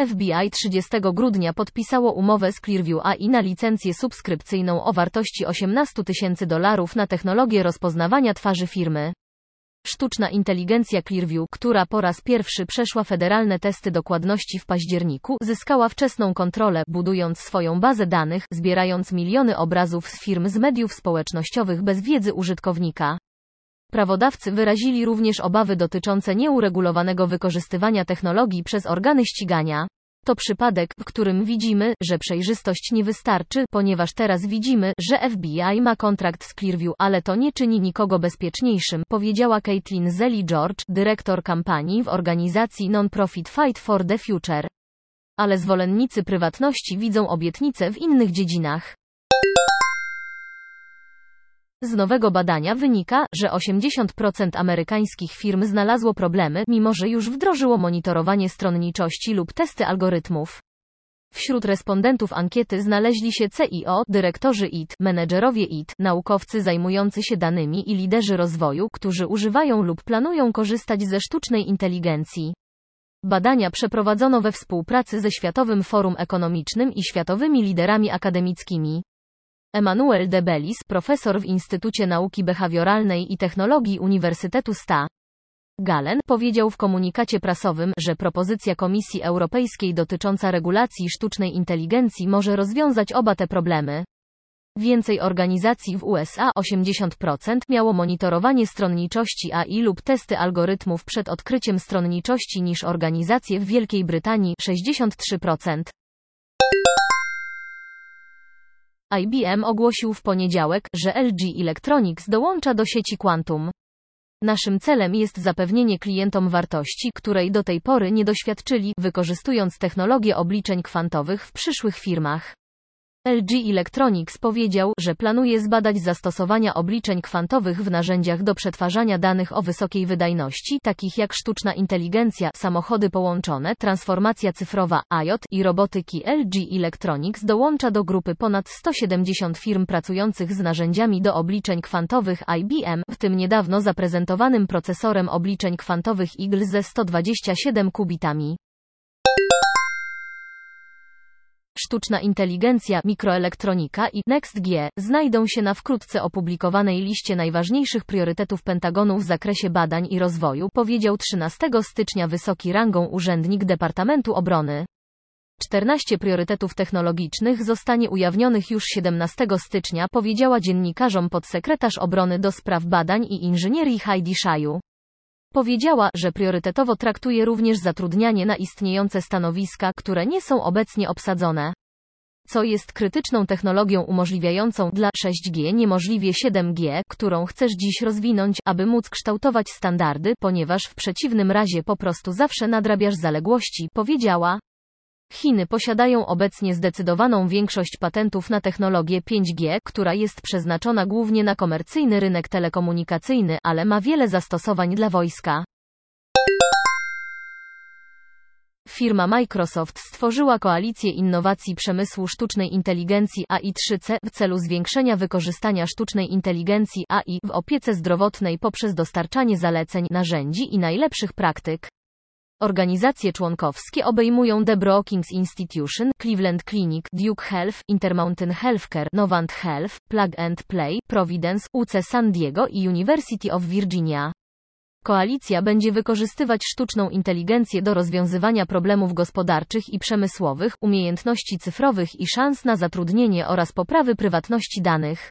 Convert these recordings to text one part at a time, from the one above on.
FBI 30 grudnia podpisało umowę z Clearview AI na licencję subskrypcyjną o wartości 18 tysięcy dolarów na technologię rozpoznawania twarzy firmy. Sztuczna inteligencja Clearview, która po raz pierwszy przeszła federalne testy dokładności w październiku, zyskała wczesną kontrolę, budując swoją bazę danych, zbierając miliony obrazów z firm z mediów społecznościowych bez wiedzy użytkownika. Prawodawcy wyrazili również obawy dotyczące nieuregulowanego wykorzystywania technologii przez organy ścigania. To przypadek, w którym widzimy, że przejrzystość nie wystarczy, ponieważ teraz widzimy, że FBI ma kontrakt z Clearview, ale to nie czyni nikogo bezpieczniejszym, powiedziała Caitlin Zeli George, dyrektor kampanii w organizacji non-profit Fight for the Future. Ale zwolennicy prywatności widzą obietnice w innych dziedzinach. Z nowego badania wynika, że 80% amerykańskich firm znalazło problemy, mimo że już wdrożyło monitorowanie stronniczości lub testy algorytmów. Wśród respondentów ankiety znaleźli się CIO, dyrektorzy IT, menedżerowie IT, naukowcy zajmujący się danymi i liderzy rozwoju, którzy używają lub planują korzystać ze sztucznej inteligencji. Badania przeprowadzono we współpracy ze Światowym Forum Ekonomicznym i światowymi liderami akademickimi. Emanuel de Bellis, profesor w Instytucie Nauki Behawioralnej i Technologii Uniwersytetu Sta. Galen powiedział w komunikacie prasowym, że propozycja Komisji Europejskiej dotycząca regulacji sztucznej inteligencji może rozwiązać oba te problemy. Więcej organizacji w USA 80% miało monitorowanie stronniczości AI lub testy algorytmów przed odkryciem stronniczości niż organizacje w Wielkiej Brytanii 63%. IBM ogłosił w poniedziałek, że LG Electronics dołącza do sieci Quantum. Naszym celem jest zapewnienie klientom wartości, której do tej pory nie doświadczyli, wykorzystując technologię obliczeń kwantowych w przyszłych firmach. LG Electronics powiedział, że planuje zbadać zastosowania obliczeń kwantowych w narzędziach do przetwarzania danych o wysokiej wydajności, takich jak sztuczna inteligencja, samochody połączone, transformacja cyfrowa, IoT i robotyki. LG Electronics dołącza do grupy ponad 170 firm pracujących z narzędziami do obliczeń kwantowych IBM, w tym niedawno zaprezentowanym procesorem obliczeń kwantowych Eagle ze 127 kubitami. Sztuczna inteligencja, mikroelektronika i NextG znajdą się na wkrótce opublikowanej liście najważniejszych priorytetów Pentagonu w zakresie badań i rozwoju, powiedział 13 stycznia wysoki rangą urzędnik Departamentu Obrony. 14 priorytetów technologicznych zostanie ujawnionych już 17 stycznia, powiedziała dziennikarzom podsekretarz obrony do spraw badań i inżynierii Heidi Shaju. Powiedziała, że priorytetowo traktuje również zatrudnianie na istniejące stanowiska, które nie są obecnie obsadzone. Co jest krytyczną technologią umożliwiającą dla 6G niemożliwie 7G, którą chcesz dziś rozwinąć, aby móc kształtować standardy, ponieważ w przeciwnym razie po prostu zawsze nadrabiasz zaległości, powiedziała. Chiny posiadają obecnie zdecydowaną większość patentów na technologię 5G, która jest przeznaczona głównie na komercyjny rynek telekomunikacyjny, ale ma wiele zastosowań dla wojska. Firma Microsoft stworzyła koalicję innowacji przemysłu sztucznej inteligencji AI3C w celu zwiększenia wykorzystania sztucznej inteligencji AI w opiece zdrowotnej poprzez dostarczanie zaleceń, narzędzi i najlepszych praktyk. Organizacje członkowskie obejmują The Brookings Institution, Cleveland Clinic, Duke Health, Intermountain Healthcare, Novant Health, Plug and Play, Providence, UC San Diego i University of Virginia. Koalicja będzie wykorzystywać sztuczną inteligencję do rozwiązywania problemów gospodarczych i przemysłowych, umiejętności cyfrowych i szans na zatrudnienie oraz poprawy prywatności danych.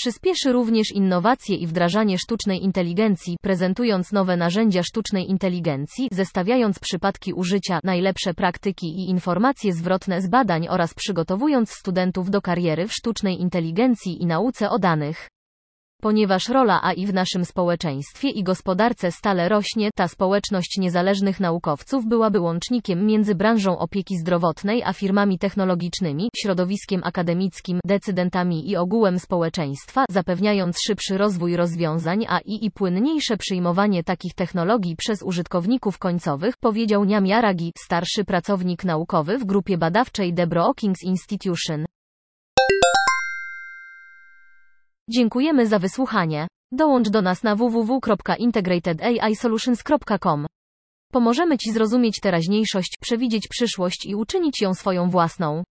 Przyspieszy również innowacje i wdrażanie sztucznej inteligencji, prezentując nowe narzędzia sztucznej inteligencji, zestawiając przypadki użycia, najlepsze praktyki i informacje zwrotne z badań oraz przygotowując studentów do kariery w sztucznej inteligencji i nauce o danych. Ponieważ rola AI w naszym społeczeństwie i gospodarce stale rośnie, ta społeczność niezależnych naukowców byłaby łącznikiem między branżą opieki zdrowotnej a firmami technologicznymi, środowiskiem akademickim, decydentami i ogółem społeczeństwa, zapewniając szybszy rozwój rozwiązań AI i płynniejsze przyjmowanie takich technologii przez użytkowników końcowych, powiedział Niam Yaragi, starszy pracownik naukowy w grupie badawczej The Brookings Institution. Dziękujemy za wysłuchanie. Dołącz do nas na www.integratedAIsolutions.com. Pomożemy Ci zrozumieć teraźniejszość, przewidzieć przyszłość i uczynić ją swoją własną.